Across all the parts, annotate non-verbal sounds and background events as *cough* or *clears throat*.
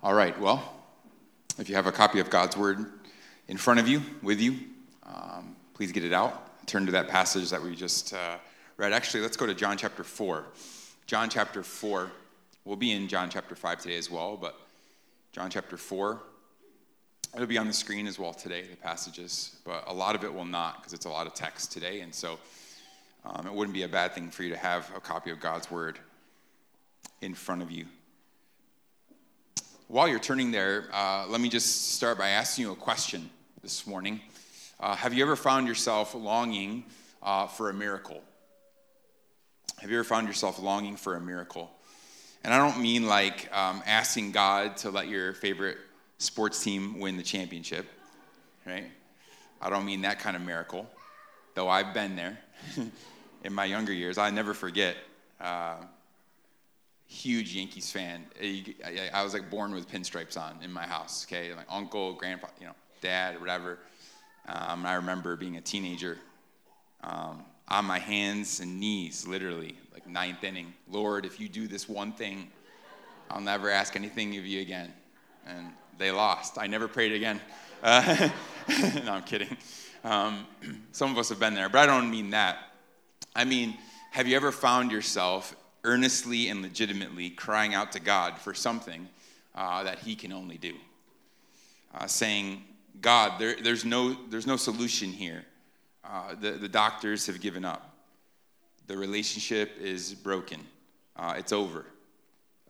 All right, well, if you have a copy of God's Word in front of you, with you, um, please get it out. Turn to that passage that we just uh, read. Actually, let's go to John chapter 4. John chapter 4. We'll be in John chapter 5 today as well, but John chapter 4. It'll be on the screen as well today, the passages, but a lot of it will not because it's a lot of text today, and so um, it wouldn't be a bad thing for you to have a copy of God's Word in front of you. While you're turning there, uh, let me just start by asking you a question this morning. Uh, have you ever found yourself longing uh, for a miracle? Have you ever found yourself longing for a miracle? And I don't mean like um, asking God to let your favorite sports team win the championship, right? I don't mean that kind of miracle, though I've been there *laughs* in my younger years. I never forget. Uh, huge Yankees fan. I, was like born with pinstripes on in my house. Okay, my uncle, grandpa, you know, dad, whatever. Um, I remember being a teenager um, on my hands and knees, literally, like ninth inning. Lord, if you do this one thing, I'll never ask anything of you again. And they lost. I never prayed again. Uh, *laughs* no, I'm kidding. Um, *clears throat* some of us have been there, but I don't mean that. I mean, have you ever found yourself earnestly and legitimately crying out to God for something uh, that He can only do. Uh, saying, God, there, there's, no, there's no solution here. Uh, the, the doctors have given up. The relationship is broken. Uh, it's over.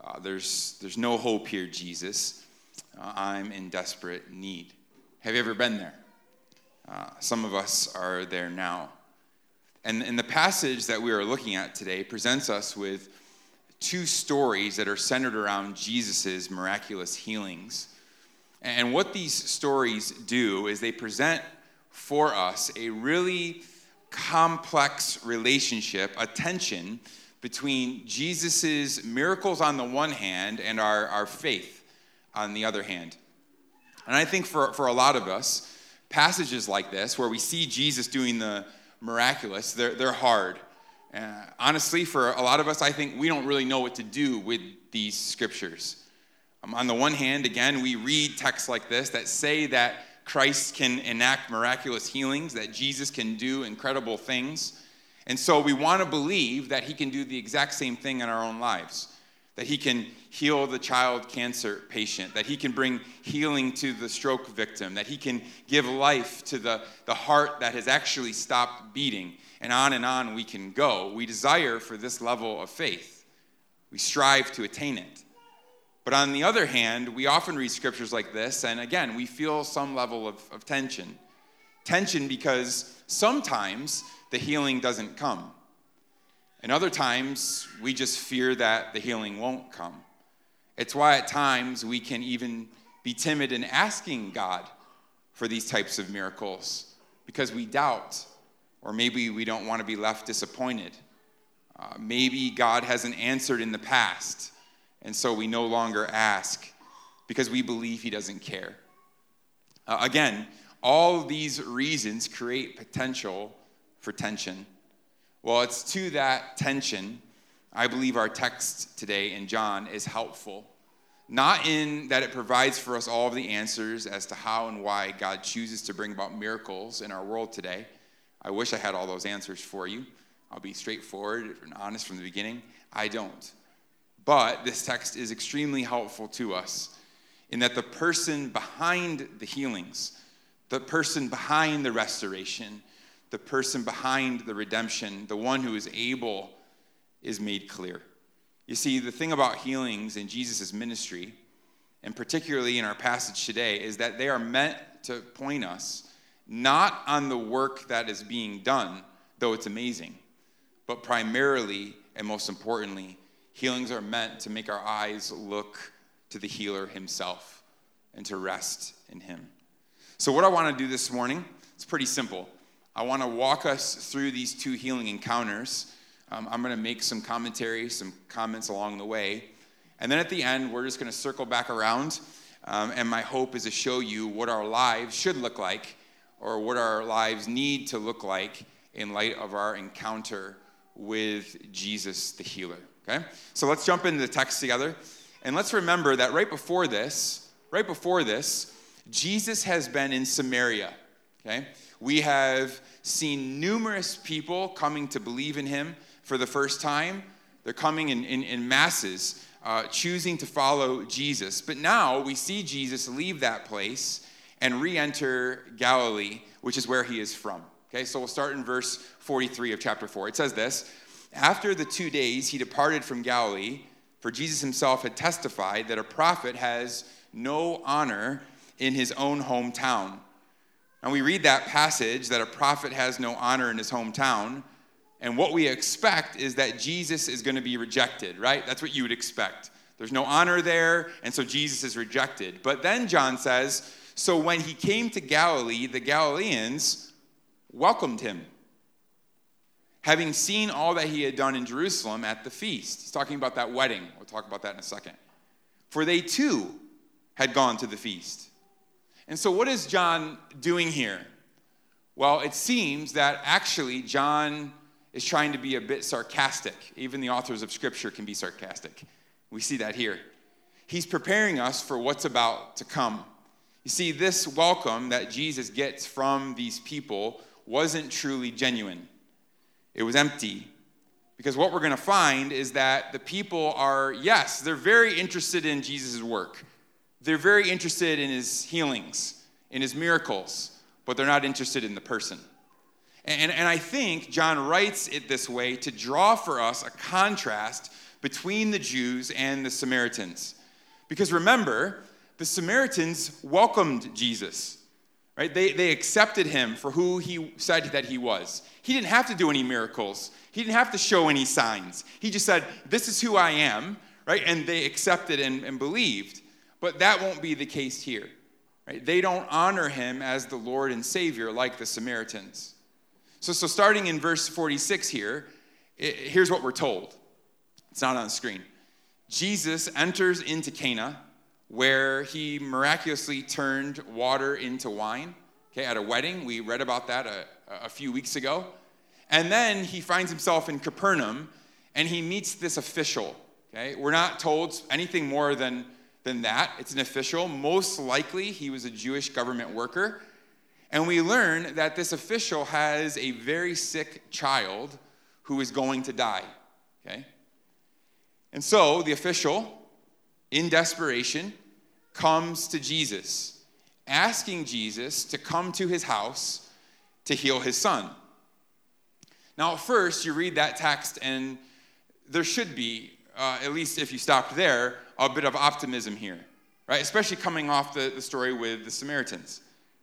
Uh, there's, there's no hope here, Jesus. Uh, I'm in desperate need. Have you ever been there? some of us are there now. And, and the passage that we are looking at today presents us with two stories that are centered around Jesus' miraculous healings. And what these stories do is they present for us a really complex relationship, a tension between Jesus' miracles on the one hand and our, our faith on the other hand. And I think for, for a lot of us, passages like this, where we see Jesus doing the miraculous. They're, they're hard. Uh, honestly, for a lot of us, I think we don't really know what to do with these scriptures. Um, on the one hand, again, we read texts like this that say that Christ can enact miraculous healings, that Jesus can do incredible things. And so we want to believe that he can do the exact same thing in our own lives that he can heal the child cancer patient, that he can bring healing to the stroke victim, that he can give life to the, the heart that has actually stopped beating, and on and on we can go. We desire for this level of faith, we strive to attain it. But on the other hand, we often read scriptures like this, and again, we feel some level of, of tension. Tension because sometimes the healing doesn't come. And other times, we just fear that the healing won't come. It's why at times we can even be timid in asking God for these types of miracles because we doubt, or maybe we don't want to be left disappointed. Uh, maybe God hasn't answered in the past, and so we no longer ask because we believe He doesn't care. Uh, again, all these reasons create potential for tension. Well, it's to that tension I believe our text today in John is helpful. Not in that it provides for us all of the answers as to how and why God chooses to bring about miracles in our world today. I wish I had all those answers for you. I'll be straightforward and honest from the beginning. I don't. But this text is extremely helpful to us in that the person behind the healings, the person behind the restoration, the person behind the redemption, the one who is able, is made clear. You see, the thing about healings in Jesus' ministry, and particularly in our passage today, is that they are meant to point us not on the work that is being done, though it's amazing, but primarily and most importantly, healings are meant to make our eyes look to the healer himself and to rest in him. So, what I want to do this morning, it's pretty simple. I want to walk us through these two healing encounters. Um, I'm going to make some commentary, some comments along the way. And then at the end, we're just going to circle back around. Um, and my hope is to show you what our lives should look like or what our lives need to look like in light of our encounter with Jesus the healer. Okay? So let's jump into the text together. And let's remember that right before this, right before this, Jesus has been in Samaria. Okay? We have seen numerous people coming to believe in him for the first time. They're coming in, in, in masses, uh, choosing to follow Jesus. But now we see Jesus leave that place and re enter Galilee, which is where he is from. Okay, so we'll start in verse 43 of chapter 4. It says this After the two days he departed from Galilee, for Jesus himself had testified that a prophet has no honor in his own hometown. And we read that passage that a prophet has no honor in his hometown. And what we expect is that Jesus is going to be rejected, right? That's what you would expect. There's no honor there, and so Jesus is rejected. But then John says, So when he came to Galilee, the Galileans welcomed him, having seen all that he had done in Jerusalem at the feast. He's talking about that wedding. We'll talk about that in a second. For they too had gone to the feast. And so, what is John doing here? Well, it seems that actually John is trying to be a bit sarcastic. Even the authors of Scripture can be sarcastic. We see that here. He's preparing us for what's about to come. You see, this welcome that Jesus gets from these people wasn't truly genuine, it was empty. Because what we're going to find is that the people are, yes, they're very interested in Jesus' work. They're very interested in his healings, in his miracles, but they're not interested in the person. And, and I think John writes it this way to draw for us a contrast between the Jews and the Samaritans. Because remember, the Samaritans welcomed Jesus, right? They, they accepted him for who he said that he was. He didn't have to do any miracles, he didn't have to show any signs. He just said, This is who I am, right? And they accepted and, and believed. But that won't be the case here. Right? They don't honor him as the Lord and Savior like the Samaritans. So, so starting in verse 46 here, it, here's what we're told. It's not on the screen. Jesus enters into Cana, where he miraculously turned water into wine. Okay, at a wedding, we read about that a, a few weeks ago. And then he finds himself in Capernaum, and he meets this official. Okay, we're not told anything more than than that. It's an official. Most likely, he was a Jewish government worker. And we learn that this official has a very sick child who is going to die. Okay? And so the official, in desperation, comes to Jesus, asking Jesus to come to his house to heal his son. Now, at first, you read that text, and there should be, uh, at least if you stopped there, a bit of optimism here, right? Especially coming off the, the story with the Samaritans,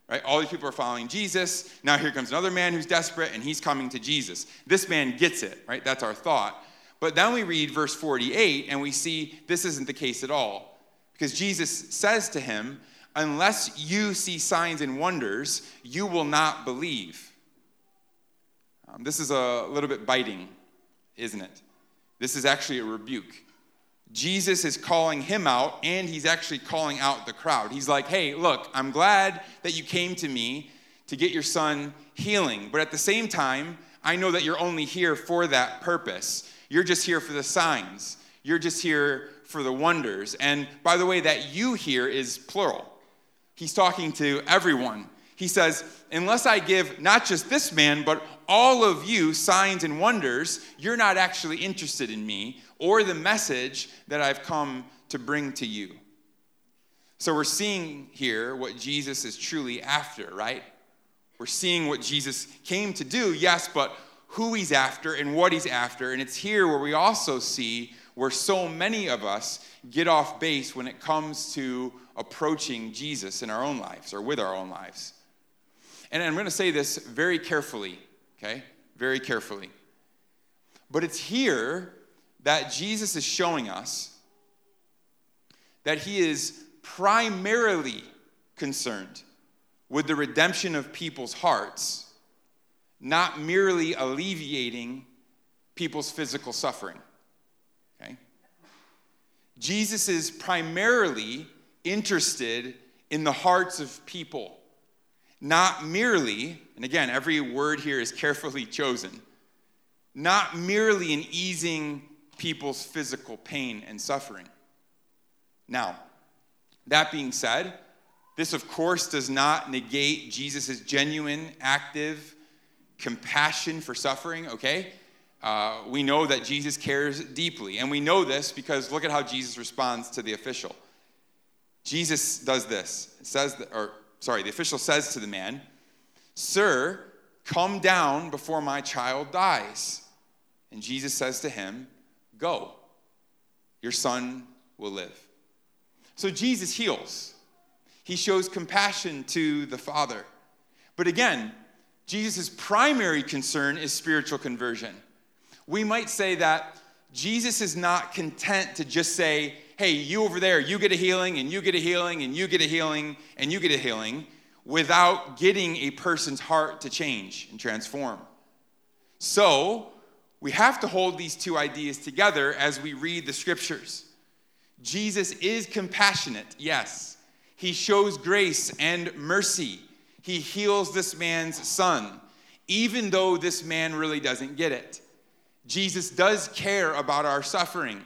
right? All these people are following Jesus. Now here comes another man who's desperate and he's coming to Jesus. This man gets it, right? That's our thought. But then we read verse 48 and we see this isn't the case at all. Because Jesus says to him, Unless you see signs and wonders, you will not believe. Um, this is a little bit biting, isn't it? This is actually a rebuke. Jesus is calling him out and he's actually calling out the crowd. He's like, hey, look, I'm glad that you came to me to get your son healing, but at the same time, I know that you're only here for that purpose. You're just here for the signs, you're just here for the wonders. And by the way, that you here is plural. He's talking to everyone. He says, unless I give not just this man, but all of you signs and wonders, you're not actually interested in me or the message that I've come to bring to you. So we're seeing here what Jesus is truly after, right? We're seeing what Jesus came to do, yes, but who he's after and what he's after. And it's here where we also see where so many of us get off base when it comes to approaching Jesus in our own lives or with our own lives. And I'm going to say this very carefully, okay? Very carefully. But it's here that Jesus is showing us that he is primarily concerned with the redemption of people's hearts, not merely alleviating people's physical suffering. Okay? Jesus is primarily interested in the hearts of people, not merely, and again, every word here is carefully chosen, not merely in easing people's physical pain and suffering. Now, that being said, this of course does not negate Jesus' genuine, active compassion for suffering, okay? Uh, we know that Jesus cares deeply. And we know this because look at how Jesus responds to the official. Jesus does this. Says, that, or sorry, the official says to the man, Sir, come down before my child dies. And Jesus says to him, Go, your son will live. So Jesus heals. He shows compassion to the Father. But again, Jesus' primary concern is spiritual conversion. We might say that Jesus is not content to just say, hey, you over there, you get a healing, and you get a healing, and you get a healing, and you get a healing, without getting a person's heart to change and transform. So, we have to hold these two ideas together as we read the scriptures. Jesus is compassionate, yes. He shows grace and mercy. He heals this man's son, even though this man really doesn't get it. Jesus does care about our suffering,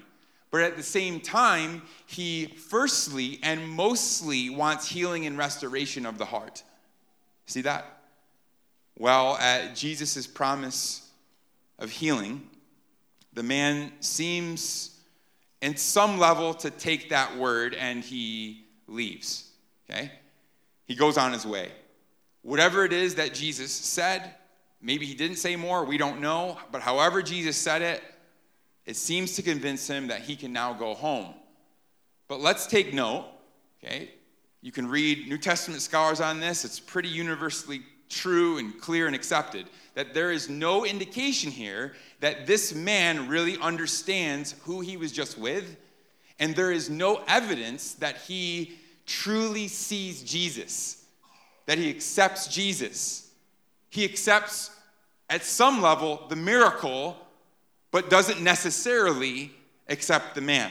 but at the same time, he firstly and mostly wants healing and restoration of the heart. See that? Well, at Jesus' promise of healing, the man seems, in some level, to take that word and he leaves. Okay? He goes on his way. Whatever it is that Jesus said, Maybe he didn't say more, we don't know. But however Jesus said it, it seems to convince him that he can now go home. But let's take note, okay? You can read New Testament scholars on this. It's pretty universally true and clear and accepted that there is no indication here that this man really understands who he was just with, and there is no evidence that he truly sees Jesus, that he accepts Jesus. He accepts, at some level, the miracle, but doesn't necessarily accept the man.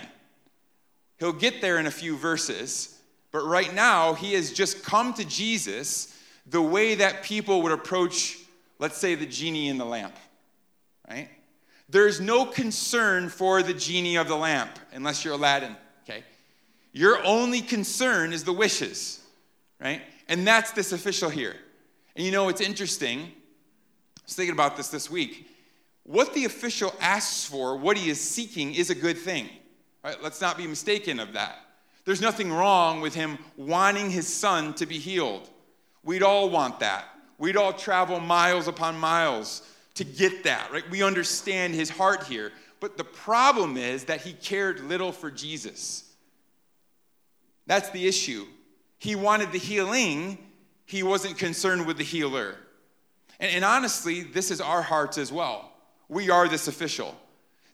He'll get there in a few verses, but right now, he has just come to Jesus the way that people would approach, let's say, the genie in the lamp, right? There's no concern for the genie of the lamp unless you're Aladdin, okay? Your only concern is the wishes, right? And that's this official here. And you know, it's interesting. I was thinking about this this week. What the official asks for, what he is seeking, is a good thing. Right? Let's not be mistaken of that. There's nothing wrong with him wanting his son to be healed. We'd all want that. We'd all travel miles upon miles to get that, right? We understand his heart here. But the problem is that he cared little for Jesus. That's the issue. He wanted the healing, he wasn't concerned with the healer. And, and, honestly, this is our hearts as well. We are this official.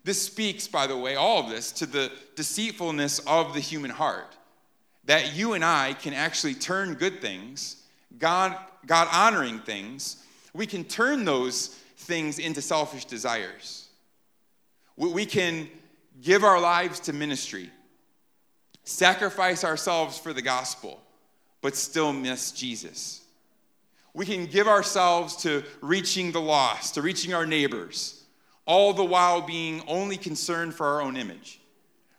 This speaks, by the way, all of this to the deceitfulness of the human heart. That you and I can actually turn good things, God, God honoring things, we can turn those things into selfish desires. We can give our lives to ministry, sacrifice ourselves for the gospel but still miss Jesus. We can give ourselves to reaching the lost, to reaching our neighbors, all the while being only concerned for our own image.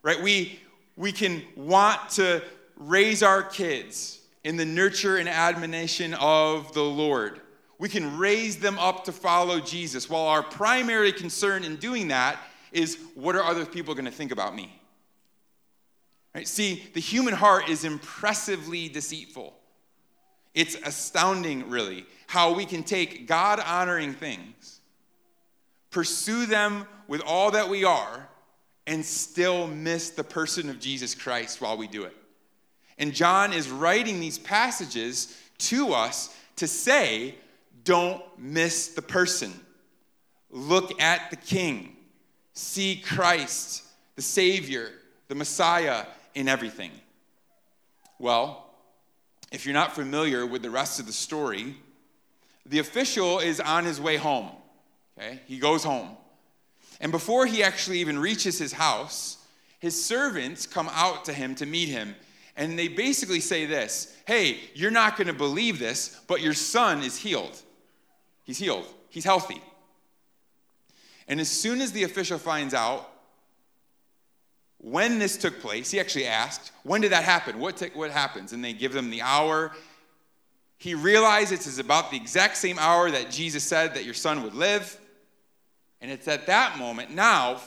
Right? We, we can want to raise our kids in the nurture and admonition of the Lord. We can raise them up to follow Jesus, while our primary concern in doing that is what are other people going to think about me? Right? See, the human heart is impressively deceitful. It's astounding, really, how we can take God honoring things, pursue them with all that we are, and still miss the person of Jesus Christ while we do it. And John is writing these passages to us to say, don't miss the person. Look at the King. See Christ, the Savior, the Messiah, in everything? Well, if you're not familiar with the rest of the story, the official is on his way home. Okay? He goes home. And before he actually even reaches his house, his servants come out to him to meet him. And they basically say this Hey, you're not going to believe this, but your son is healed. He's healed, he's healthy. And as soon as the official finds out, when this took place. He actually asked, When did that happen? What, t- what happens? And they give them the hour. He realizes it's about the exact same hour that Jesus said that your son would live. And it's at that moment, now,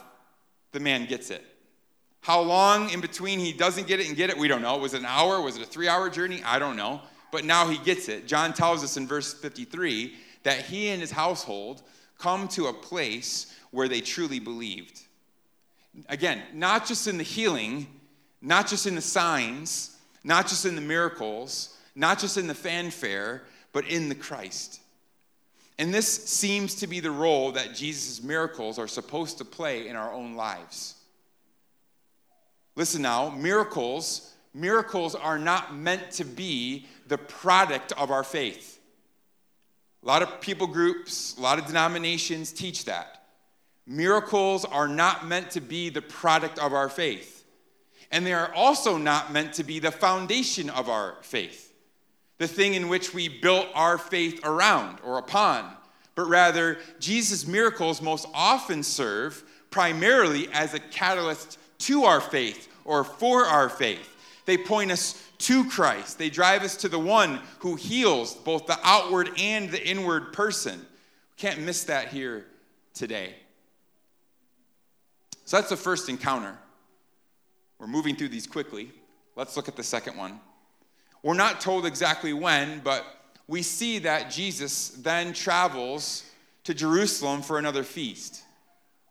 the man gets it. How long in between he doesn't get it and get it, we don't know. Was it an hour? Was it a three hour journey? I don't know. But now he gets it. John tells us in verse 53 that he and his household come to a place where they truly believed. Again, not just in the healing, not just in the signs, not just in the miracles, not just in the fanfare, but in the Christ. And this seems to be the role that Jesus' miracles are supposed to play in our own lives. Listen now, miracles, miracles are not meant to be the product of our faith. A lot of people groups, a lot of denominations teach that. Miracles are not meant to be the product of our faith. And they are also not meant to be the foundation of our faith, the thing in which we built our faith around or upon. But rather, Jesus' miracles most often serve primarily as a catalyst to our faith or for our faith. They point us to Christ. They drive us to the one who heals both the outward and the inward person. Can't miss that here today. So that's the first encounter. We're moving through these quickly. Let's look at the second one. We're not told exactly when, but we see that Jesus then travels to Jerusalem for another feast.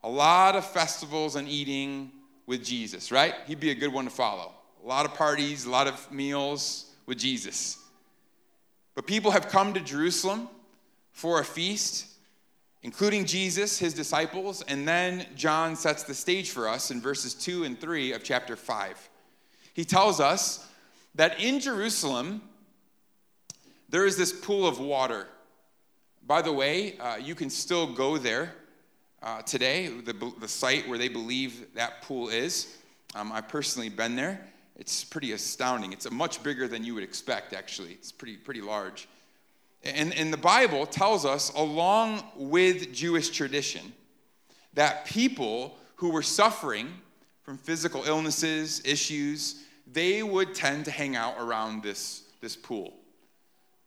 A lot of festivals and eating, with Jesus, right? He'd be a good one to follow. A lot of parties, a lot of meals with Jesus. But people have come to Jerusalem for a feast, including Jesus, his disciples, and then John sets the stage for us in verses 2 and 3 of chapter 5. He tells us that in Jerusalem, there is this pool of water. By the way, uh, you can still go there uh, today, the, the site where they believe that pool is. Um, I've personally been there. It's pretty astounding. It's a much bigger than you would expect, actually. It's pretty, pretty large. And, and the Bible tells us, along with Jewish tradition, that people who were suffering from physical illnesses, issues, they would tend to hang out around this, this pool.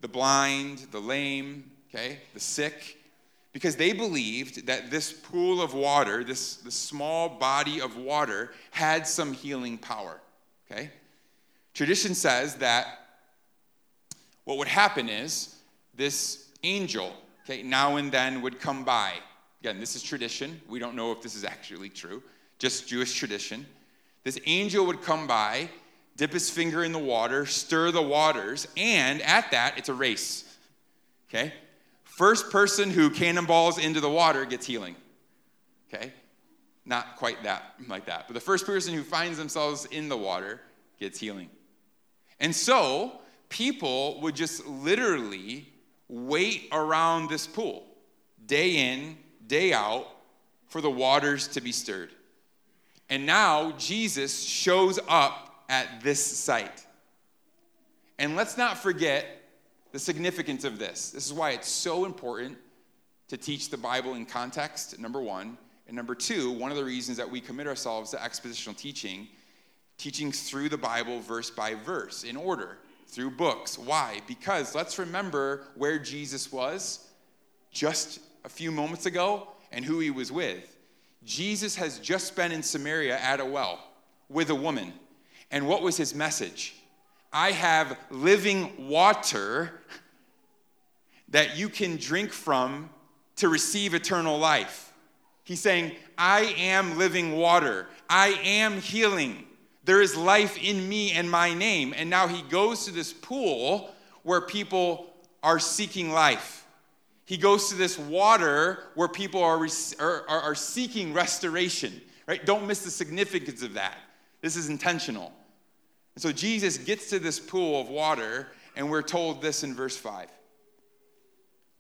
The blind, the lame, okay, the sick, because they believed that this pool of water, this, this small body of water, had some healing power. Okay? Tradition says that what would happen is this angel, okay, now and then would come by. Again, this is tradition. We don't know if this is actually true, just Jewish tradition. This angel would come by, dip his finger in the water, stir the waters, and at that, it's a race. Okay? First person who cannonballs into the water gets healing. Okay? Not quite that like that. But the first person who finds themselves in the water gets healing. And so, people would just literally wait around this pool day in, day out for the waters to be stirred. And now Jesus shows up at this site. And let's not forget the significance of this. This is why it's so important to teach the Bible in context, number one. And number two, one of the reasons that we commit ourselves to expositional teaching, teaching through the Bible verse by verse in order, through books. Why? Because let's remember where Jesus was just a few moments ago and who he was with. Jesus has just been in Samaria at a well with a woman. And what was his message? I have living water that you can drink from to receive eternal life. He's saying, I am living water. I am healing. There is life in me and my name. And now he goes to this pool where people are seeking life. He goes to this water where people are, are, are seeking restoration, right? Don't miss the significance of that. This is intentional. And so Jesus gets to this pool of water, and we're told this in verse 5.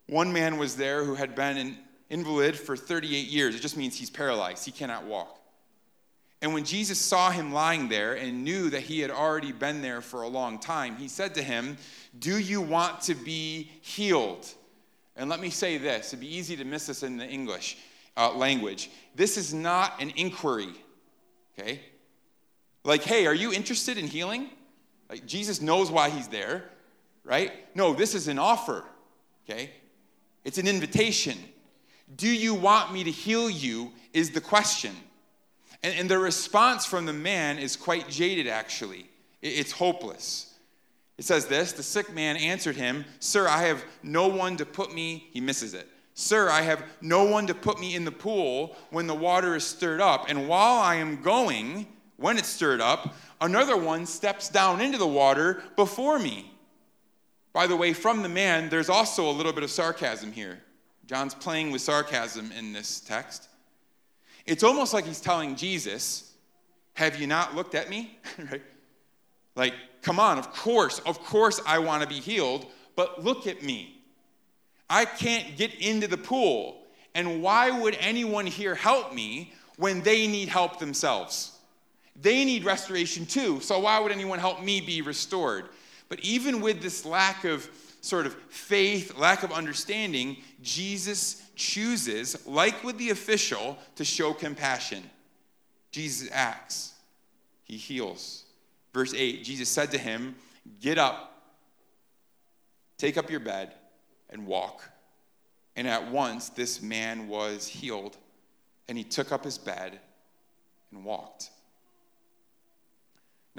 One man was there who had been an invalid for 38 years. It just means he's paralyzed, he cannot walk. And when Jesus saw him lying there and knew that he had already been there for a long time, he said to him, Do you want to be healed? And let me say this it'd be easy to miss this in the English uh, language. This is not an inquiry, okay? Like, hey, are you interested in healing? Like, Jesus knows why he's there, right? No, this is an offer, okay? It's an invitation. Do you want me to heal you? Is the question. And, and the response from the man is quite jaded, actually. It, it's hopeless. It says this The sick man answered him, Sir, I have no one to put me, he misses it. Sir, I have no one to put me in the pool when the water is stirred up. And while I am going, when it's stirred up, another one steps down into the water before me. By the way, from the man, there's also a little bit of sarcasm here. John's playing with sarcasm in this text. It's almost like he's telling Jesus, Have you not looked at me? *laughs* right? Like, come on, of course, of course I want to be healed, but look at me. I can't get into the pool. And why would anyone here help me when they need help themselves? They need restoration too, so why would anyone help me be restored? But even with this lack of sort of faith, lack of understanding, Jesus chooses, like with the official, to show compassion. Jesus acts, he heals. Verse 8 Jesus said to him, Get up, take up your bed, and walk. And at once this man was healed, and he took up his bed and walked.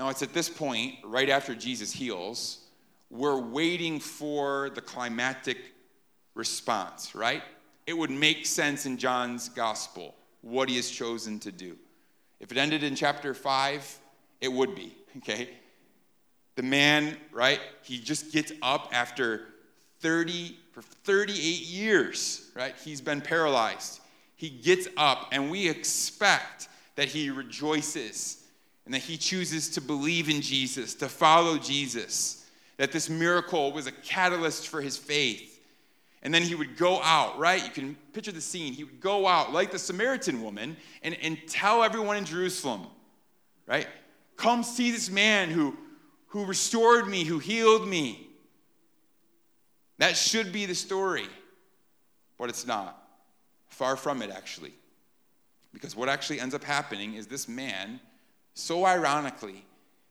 Now, it's at this point, right after Jesus heals, we're waiting for the climactic response, right? It would make sense in John's gospel what he has chosen to do. If it ended in chapter 5, it would be, *laughs* okay? The man, right, he just gets up after 30 for 38 years, right? He's been paralyzed. He gets up, and we expect that he rejoices and that he chooses to believe in Jesus, to follow Jesus, that this miracle was a catalyst for his faith. And then he would go out, right? You can picture the scene. He would go out like the Samaritan woman and, and tell everyone in Jerusalem, right? Come see this man who, who restored me, who healed me. That should be the story, but it's not. Far from it, actually. Because what actually ends up happening is this man, so ironically,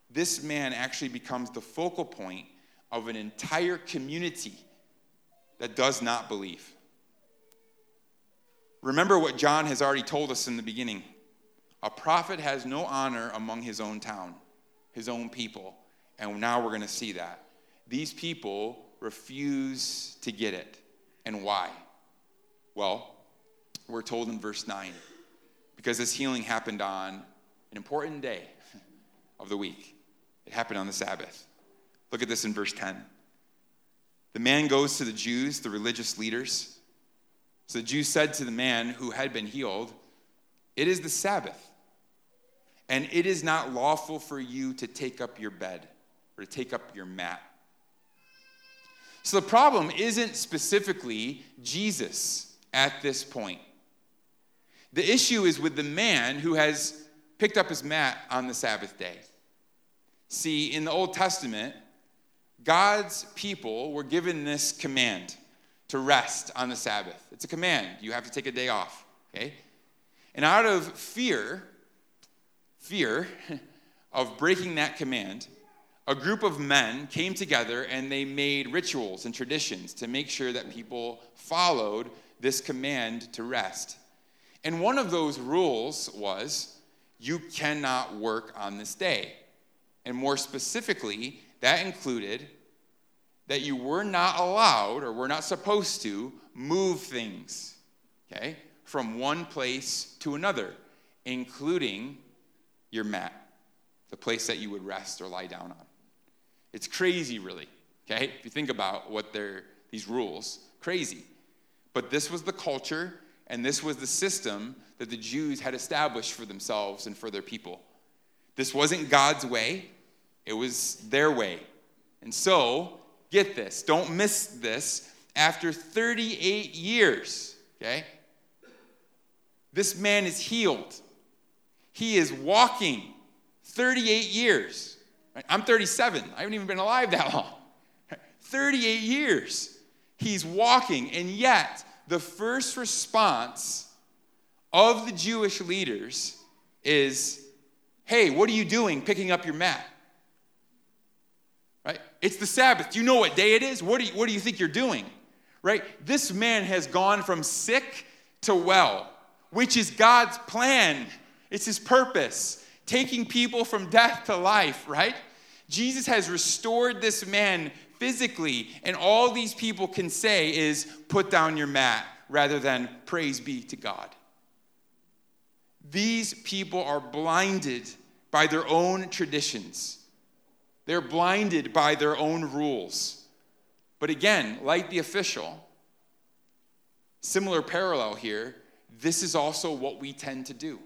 this man actually becomes the focal point of an entire community that does not believe. Remember what John has already told us in the beginning a prophet has no honor among his own town, his own people. And now we're going to see that. These people refuse to get it. And why? Well, we're told in verse 9 because this healing happened on an important day of the week. It happened on the Sabbath. Look at this in verse 10. The man goes to the Jews, the religious leaders. So the Jews said to the man who had been healed, It is the Sabbath, and it is not lawful for you to take up your bed or to take up your mat. So the problem isn't specifically Jesus at this point. The issue is with the man who has picked up his mat on the Sabbath day. See, in the Old Testament, God's people were given this command to rest on the Sabbath. It's a command. You have to take a day off, okay? And out of fear, fear *laughs* of breaking that command, a group of men came together and they made rituals and traditions to make sure that people followed this command to rest. And one of those rules was you cannot work on this day. And more specifically, that included that you were not allowed or were not supposed to move things, okay, from one place to another, including your mat, the place that you would rest or lie down on. It's crazy, really. Okay? If you think about what they're, these rules, crazy. But this was the culture and this was the system that the Jews had established for themselves and for their people. This wasn't God's way, it was their way. And so, get this, don't miss this. After 38 years, okay, this man is healed. He is walking 38 years. I'm 37. I haven't even been alive that long. *laughs* 38 years. He's walking, and yet the first response of the Jewish leaders is Hey, what are you doing picking up your mat? Right? It's the Sabbath. Do you know what day it is? What do you, what do you think you're doing? Right? This man has gone from sick to well, which is God's plan. It's his purpose, taking people from death to life, right? Jesus has restored this man physically, and all these people can say is, put down your mat, rather than praise be to God. These people are blinded by their own traditions. They're blinded by their own rules. But again, like the official, similar parallel here, this is also what we tend to do.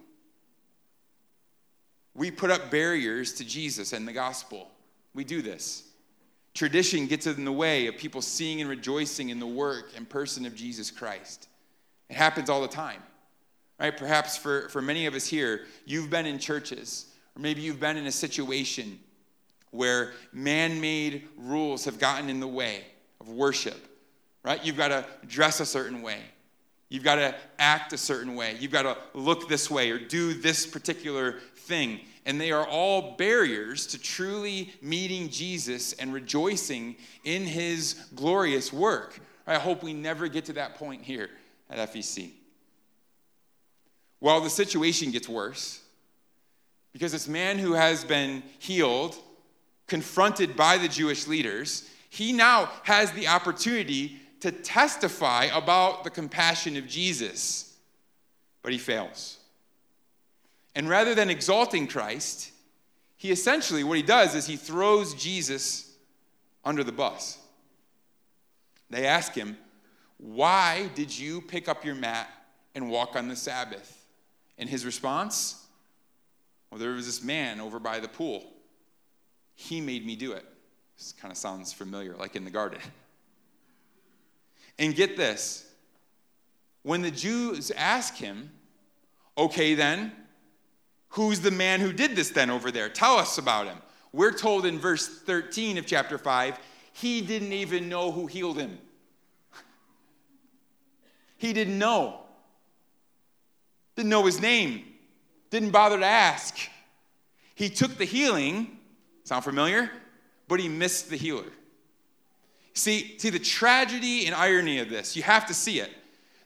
We put up barriers to Jesus and the gospel. We do this. Tradition gets in the way of people seeing and rejoicing in the work and person of Jesus Christ. It happens all the time. Right? Perhaps for, for many of us here, you've been in churches, or maybe you've been in a situation where man made rules have gotten in the way of worship. Right? You've got to dress a certain way. You've got to act a certain way. You've got to look this way or do this particular thing. And they are all barriers to truly meeting Jesus and rejoicing in his glorious work. I hope we never get to that point here at FEC. Well, the situation gets worse because this man who has been healed, confronted by the Jewish leaders, he now has the opportunity to testify about the compassion of Jesus, but he fails. And rather than exalting Christ, he essentially, what he does is he throws Jesus under the bus. They ask him, Why did you pick up your mat and walk on the Sabbath? And his response, Well, there was this man over by the pool. He made me do it. This kind of sounds familiar, like in the garden. And get this when the Jews ask him, Okay, then, Who's the man who did this then over there? Tell us about him. We're told in verse 13 of chapter 5, he didn't even know who healed him. He didn't know. Didn't know his name. Didn't bother to ask. He took the healing, sound familiar? But he missed the healer. See, see the tragedy and irony of this, you have to see it.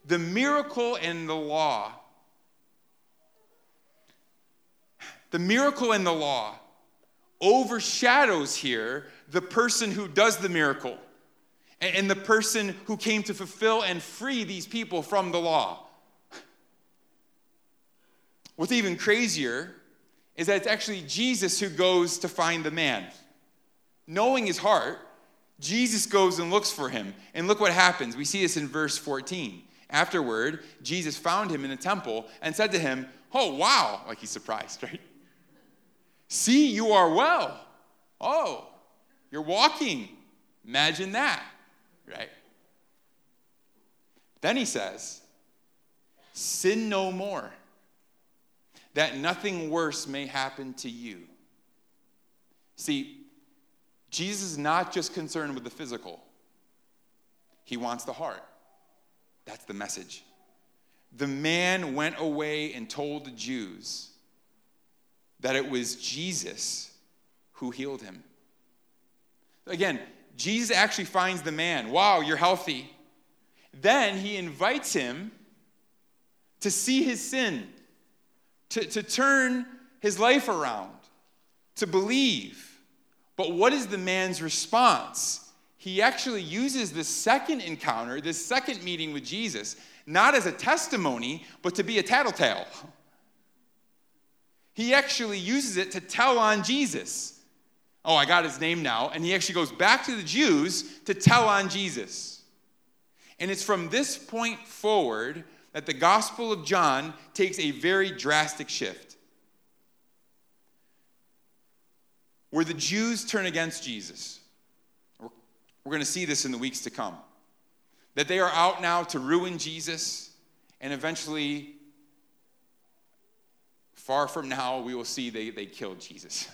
The miracle and the law The miracle and the law overshadows here the person who does the miracle and the person who came to fulfill and free these people from the law. What's even crazier is that it's actually Jesus who goes to find the man. Knowing his heart, Jesus goes and looks for him. And look what happens. We see this in verse 14. Afterward, Jesus found him in the temple and said to him, Oh, wow. Like he's surprised, *laughs* right? See, you are well. Oh, you're walking. Imagine that, right? Then he says, Sin no more, that nothing worse may happen to you. See, Jesus is not just concerned with the physical, he wants the heart. That's the message. The man went away and told the Jews that it was Jesus who healed him. Again, Jesus actually finds the man. Wow, you're healthy. Then he invites him to see his sin, to, to turn his life around, to believe. But what is the man's response? He actually uses this second encounter, this second meeting with Jesus, not as a testimony, but to be a tattletale. He actually uses it to tell on Jesus. Oh, I got his name now. And he actually goes back to the Jews to tell on Jesus. And it's from this point forward that the Gospel of John takes a very drastic shift. Where the Jews turn against Jesus. We're going to see this in the weeks to come. That they are out now to ruin Jesus and eventually Far from now, we will see they, they killed Jesus.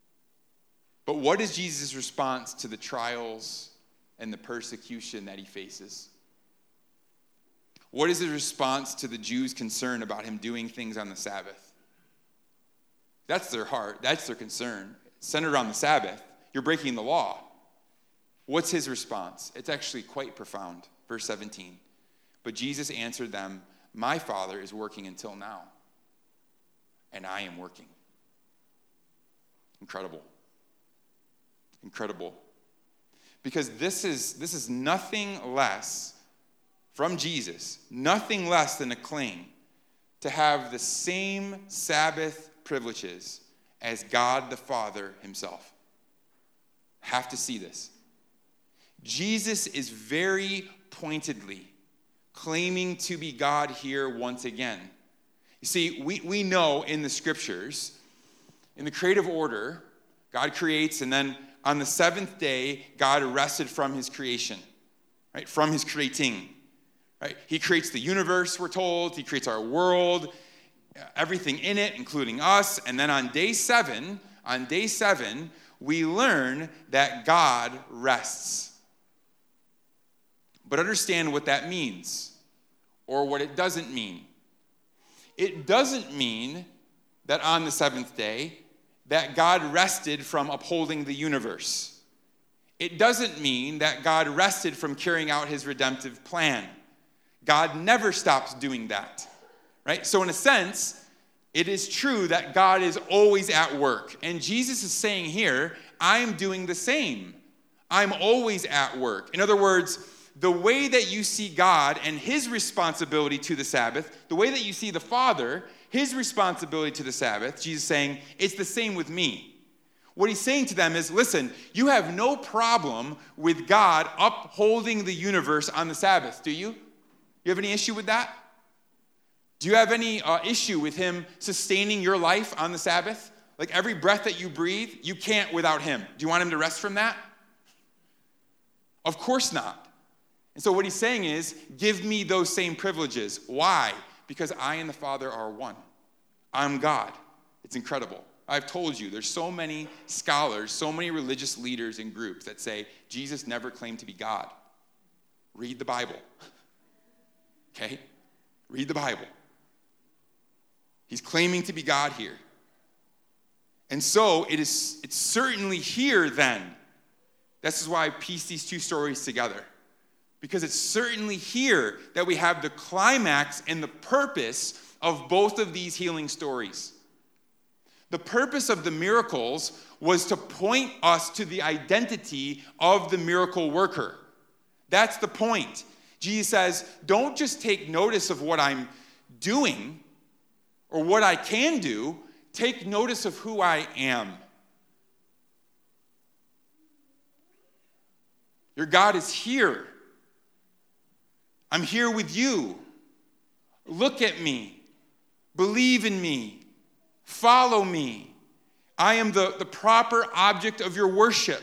*laughs* but what is Jesus' response to the trials and the persecution that he faces? What is his response to the Jews' concern about him doing things on the Sabbath? That's their heart, that's their concern. Centered on the Sabbath, you're breaking the law. What's his response? It's actually quite profound. Verse 17. But Jesus answered them, My Father is working until now, and I am working. Incredible. Incredible. Because this is, this is nothing less from Jesus, nothing less than a claim to have the same Sabbath privileges as God the Father himself. Have to see this. Jesus is very pointedly claiming to be God here once again. You see, we, we know in the scriptures, in the creative order, God creates, and then on the seventh day, God rested from his creation, right? From his creating. Right? He creates the universe, we're told. He creates our world, everything in it, including us. And then on day seven, on day seven, we learn that God rests. But understand what that means or what it doesn't mean. It doesn't mean that on the seventh day, that God rested from upholding the universe. It doesn't mean that God rested from carrying out his redemptive plan. God never stops doing that, right? So, in a sense, it is true that God is always at work. And Jesus is saying here, I'm doing the same. I'm always at work. In other words, the way that you see God and his responsibility to the Sabbath, the way that you see the Father, his responsibility to the Sabbath, Jesus saying, it's the same with me. What he's saying to them is listen, you have no problem with God upholding the universe on the Sabbath, do you? You have any issue with that? Do you have any uh, issue with Him sustaining your life on the Sabbath? Like every breath that you breathe, you can't without Him. Do you want Him to rest from that? Of course not. And so what He's saying is, give me those same privileges. Why? Because I and the Father are one. I'm God. It's incredible. I've told you, there's so many scholars, so many religious leaders and groups that say Jesus never claimed to be God. Read the Bible. *laughs* Okay? Read the Bible. He's claiming to be God here. And so it is it's certainly here then. This is why I piece these two stories together. Because it's certainly here that we have the climax and the purpose of both of these healing stories. The purpose of the miracles was to point us to the identity of the miracle worker. That's the point. Jesus says, don't just take notice of what I'm doing or what I can do, take notice of who I am. Your God is here. I'm here with you. Look at me. Believe in me. Follow me. I am the, the proper object of your worship,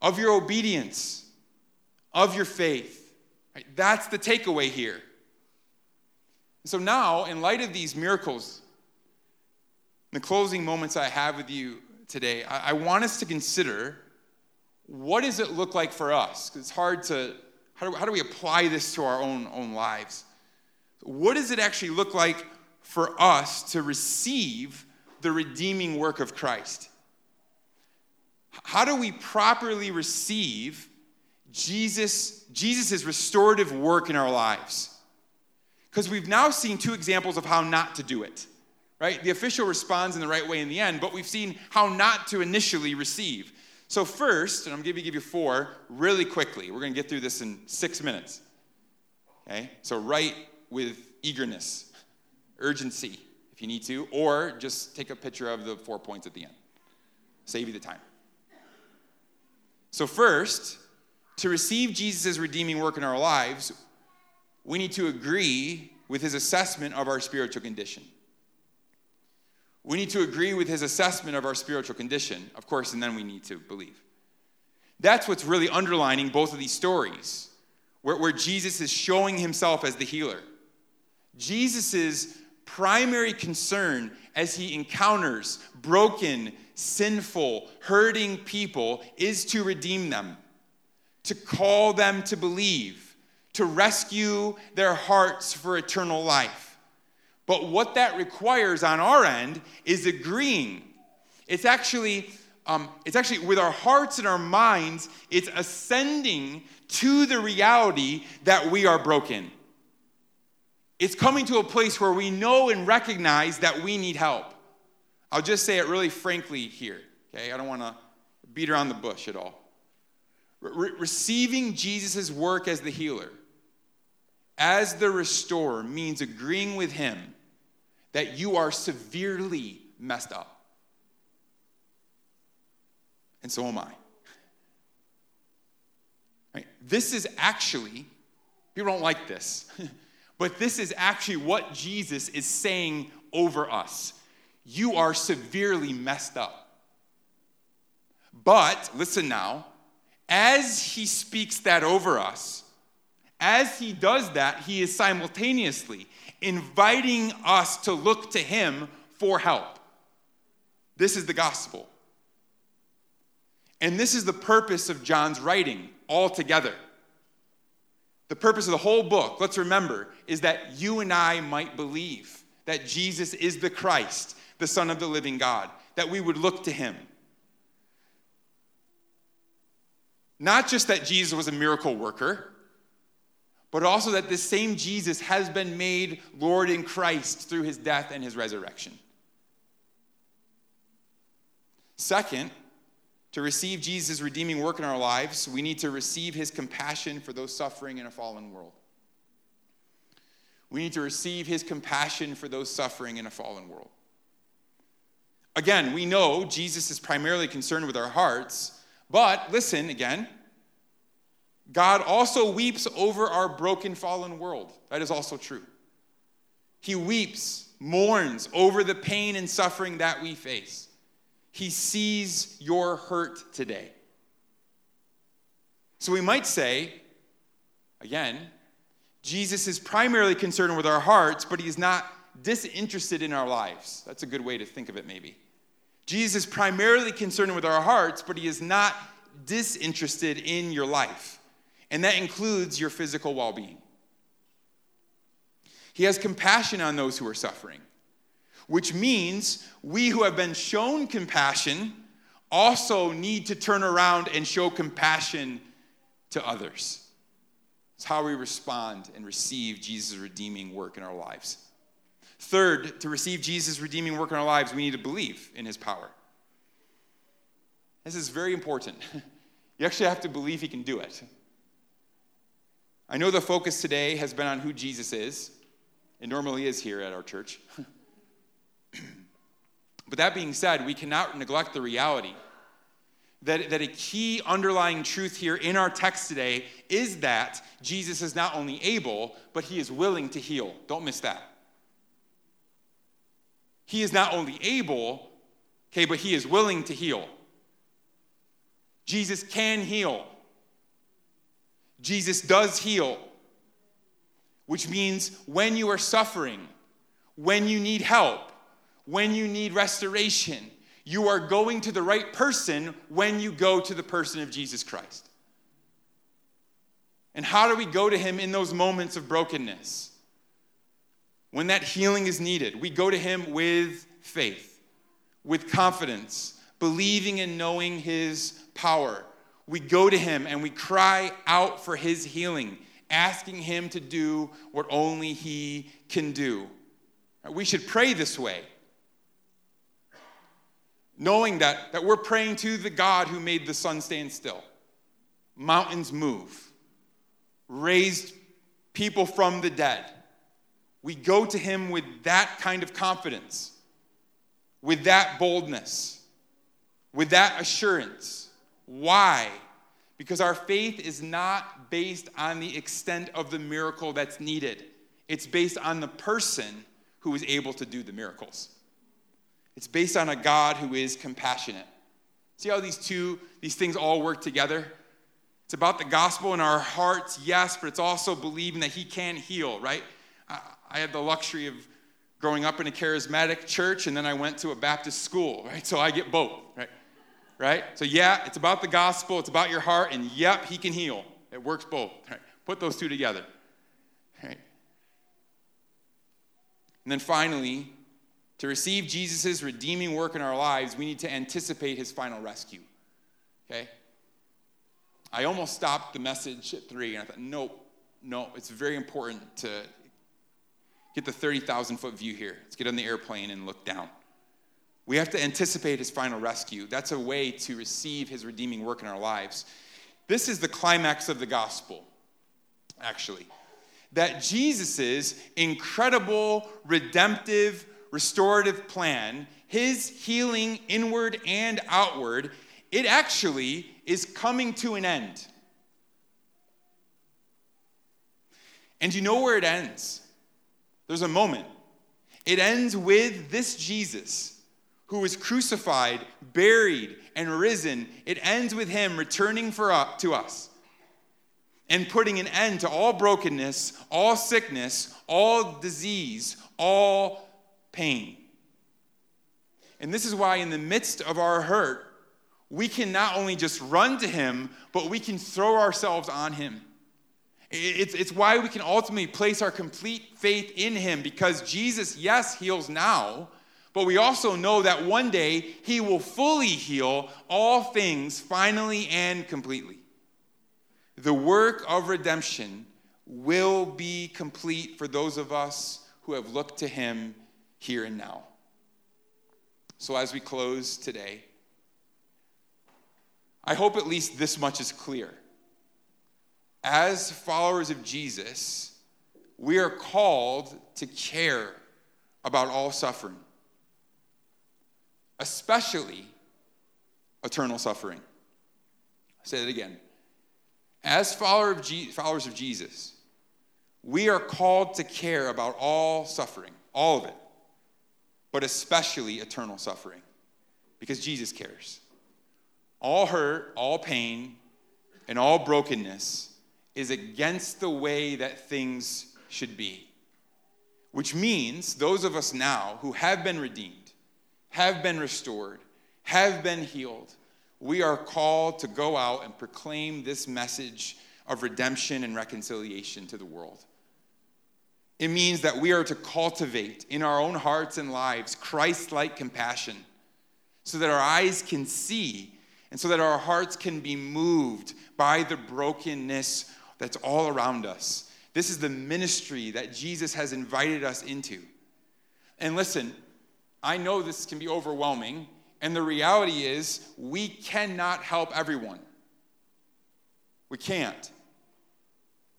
of your obedience, of your faith. Right? That's the takeaway here. So now, in light of these miracles, the closing moments I have with you today, I, I want us to consider what does it look like for us? Because it's hard to, how do, how do we apply this to our own, own lives? What does it actually look like for us to receive the redeeming work of Christ? How do we properly receive Jesus, Jesus' restorative work in our lives. Because we've now seen two examples of how not to do it, right? The official responds in the right way in the end, but we've seen how not to initially receive. So, first, and I'm going to give you four really quickly. We're going to get through this in six minutes. Okay? So, write with eagerness, urgency, if you need to, or just take a picture of the four points at the end. Save you the time. So, first, to receive Jesus' redeeming work in our lives, we need to agree with his assessment of our spiritual condition. We need to agree with his assessment of our spiritual condition, of course, and then we need to believe. That's what's really underlining both of these stories, where, where Jesus is showing himself as the healer. Jesus' primary concern as he encounters broken, sinful, hurting people is to redeem them to call them to believe, to rescue their hearts for eternal life. But what that requires on our end is agreeing. It's actually, um, it's actually with our hearts and our minds, it's ascending to the reality that we are broken. It's coming to a place where we know and recognize that we need help. I'll just say it really frankly here, okay? I don't want to beat around the bush at all. Re- receiving Jesus' work as the healer, as the restorer, means agreeing with him that you are severely messed up. And so am I. Right? This is actually, people don't like this, *laughs* but this is actually what Jesus is saying over us. You are severely messed up. But, listen now, as he speaks that over us, as he does that, he is simultaneously inviting us to look to him for help. This is the gospel. And this is the purpose of John's writing altogether. The purpose of the whole book, let's remember, is that you and I might believe that Jesus is the Christ, the Son of the living God, that we would look to him. Not just that Jesus was a miracle worker, but also that this same Jesus has been made Lord in Christ through his death and his resurrection. Second, to receive Jesus' redeeming work in our lives, we need to receive his compassion for those suffering in a fallen world. We need to receive his compassion for those suffering in a fallen world. Again, we know Jesus is primarily concerned with our hearts, but listen again, God also weeps over our broken, fallen world. That is also true. He weeps, mourns over the pain and suffering that we face. He sees your hurt today. So we might say, again, Jesus is primarily concerned with our hearts, but he is not disinterested in our lives. That's a good way to think of it, maybe. Jesus is primarily concerned with our hearts, but he is not disinterested in your life and that includes your physical well being. He has compassion on those who are suffering, which means we who have been shown compassion also need to turn around and show compassion to others. It's how we respond and receive Jesus' redeeming work in our lives. Third, to receive Jesus' redeeming work in our lives, we need to believe in his power. This is very important. *laughs* You actually have to believe he can do it. I know the focus today has been on who Jesus is. It normally is here at our church. *clears throat* but that being said, we cannot neglect the reality that, that a key underlying truth here in our text today is that Jesus is not only able, but he is willing to heal. Don't miss that. He is not only able, okay, but he is willing to heal. Jesus can heal. Jesus does heal, which means when you are suffering, when you need help, when you need restoration, you are going to the right person when you go to the person of Jesus Christ. And how do we go to him in those moments of brokenness? When that healing is needed, we go to him with faith, with confidence, believing and knowing his power we go to him and we cry out for his healing, asking him to do what only he can do. We should pray this way, knowing that, that we're praying to the God who made the sun stand still, mountains move, raised people from the dead. We go to him with that kind of confidence, with that boldness, with that assurance. Why? Because our faith is not based on the extent of the miracle that's needed, it's based on the person who is able to do the miracles. It's based on a God who is compassionate. See how these two, these things all work together? It's about the gospel in our hearts, yes, but it's also believing that He can heal, right? I had the luxury of growing up in a charismatic church, and then I went to a Baptist school, right? So I get both, right? Right? So, yeah, it's about the gospel, it's about your heart, and yep, he can heal. It works both. *laughs* Right? Put those two together. Right? And then finally, to receive Jesus' redeeming work in our lives, we need to anticipate his final rescue. Okay? I almost stopped the message at three, and I thought, nope, no, it's very important to get the 30,000 foot view here. Let's get on the airplane and look down. We have to anticipate his final rescue. That's a way to receive his redeeming work in our lives. This is the climax of the gospel, actually. That Jesus' incredible, redemptive, restorative plan, his healing inward and outward, it actually is coming to an end. And you know where it ends? There's a moment. It ends with this Jesus who was crucified, buried, and risen. It ends with him returning for to us and putting an end to all brokenness, all sickness, all disease, all pain. And this is why, in the midst of our hurt, we can not only just run to him, but we can throw ourselves on him. It's, it's why we can ultimately place our complete faith in him because Jesus, yes, heals now, but we also know that one day he will fully heal all things finally and completely. The work of redemption will be complete for those of us who have looked to him here and now. So, as we close today, I hope at least this much is clear. As followers of Jesus, we are called to care about all suffering, especially eternal suffering. I'll say it again. As followers of Jesus, we are called to care about all suffering, all of it, but especially eternal suffering, because Jesus cares. All hurt, all pain, and all brokenness is against the way that things should be. Which means those of us now who have been redeemed, have been restored, have been healed, we are called to go out and proclaim this message of redemption and reconciliation to the world. It means that we are to cultivate in our own hearts and lives Christ like compassion so that our eyes can see and so that our hearts can be moved by the brokenness that's all around us. This is the ministry that Jesus has invited us into. And listen, I know this can be overwhelming, and the reality is we cannot help everyone. We can't.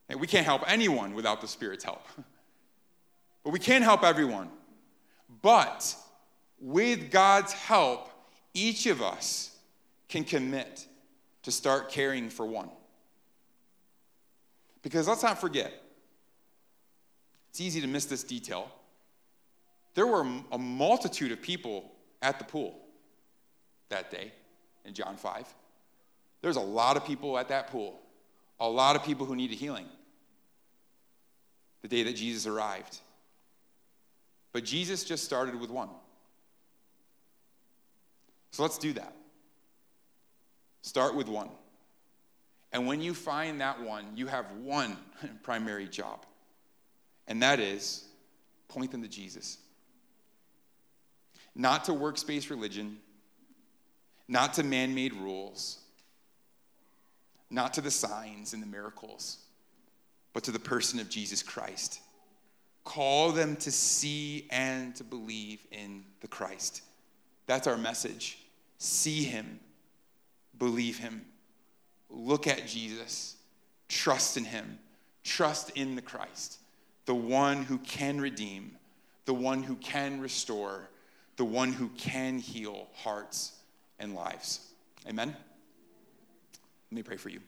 And we can't help anyone without the Spirit's help. *laughs* But we can help everyone. But with God's help, each of us can commit to start caring for one. Because let's not forget, it's easy to miss this detail. There were a multitude of people at the pool that day in John 5. There's a lot of people at that pool, a lot of people who needed healing the day that Jesus arrived. But Jesus just started with one. So let's do that. Start with one. And when you find that one, you have one *laughs* primary job, and that is point them to Jesus. Not to works-based religion, not to man made rules, not to the signs and the miracles, but to the person of Jesus Christ. Call them to see and to believe in the Christ. That's our message. See him believe him. Look at Jesus. Trust in him. Trust in the Christ, the one who can redeem, the one who can restore, the one who can heal hearts and lives. Amen? Let me pray for you.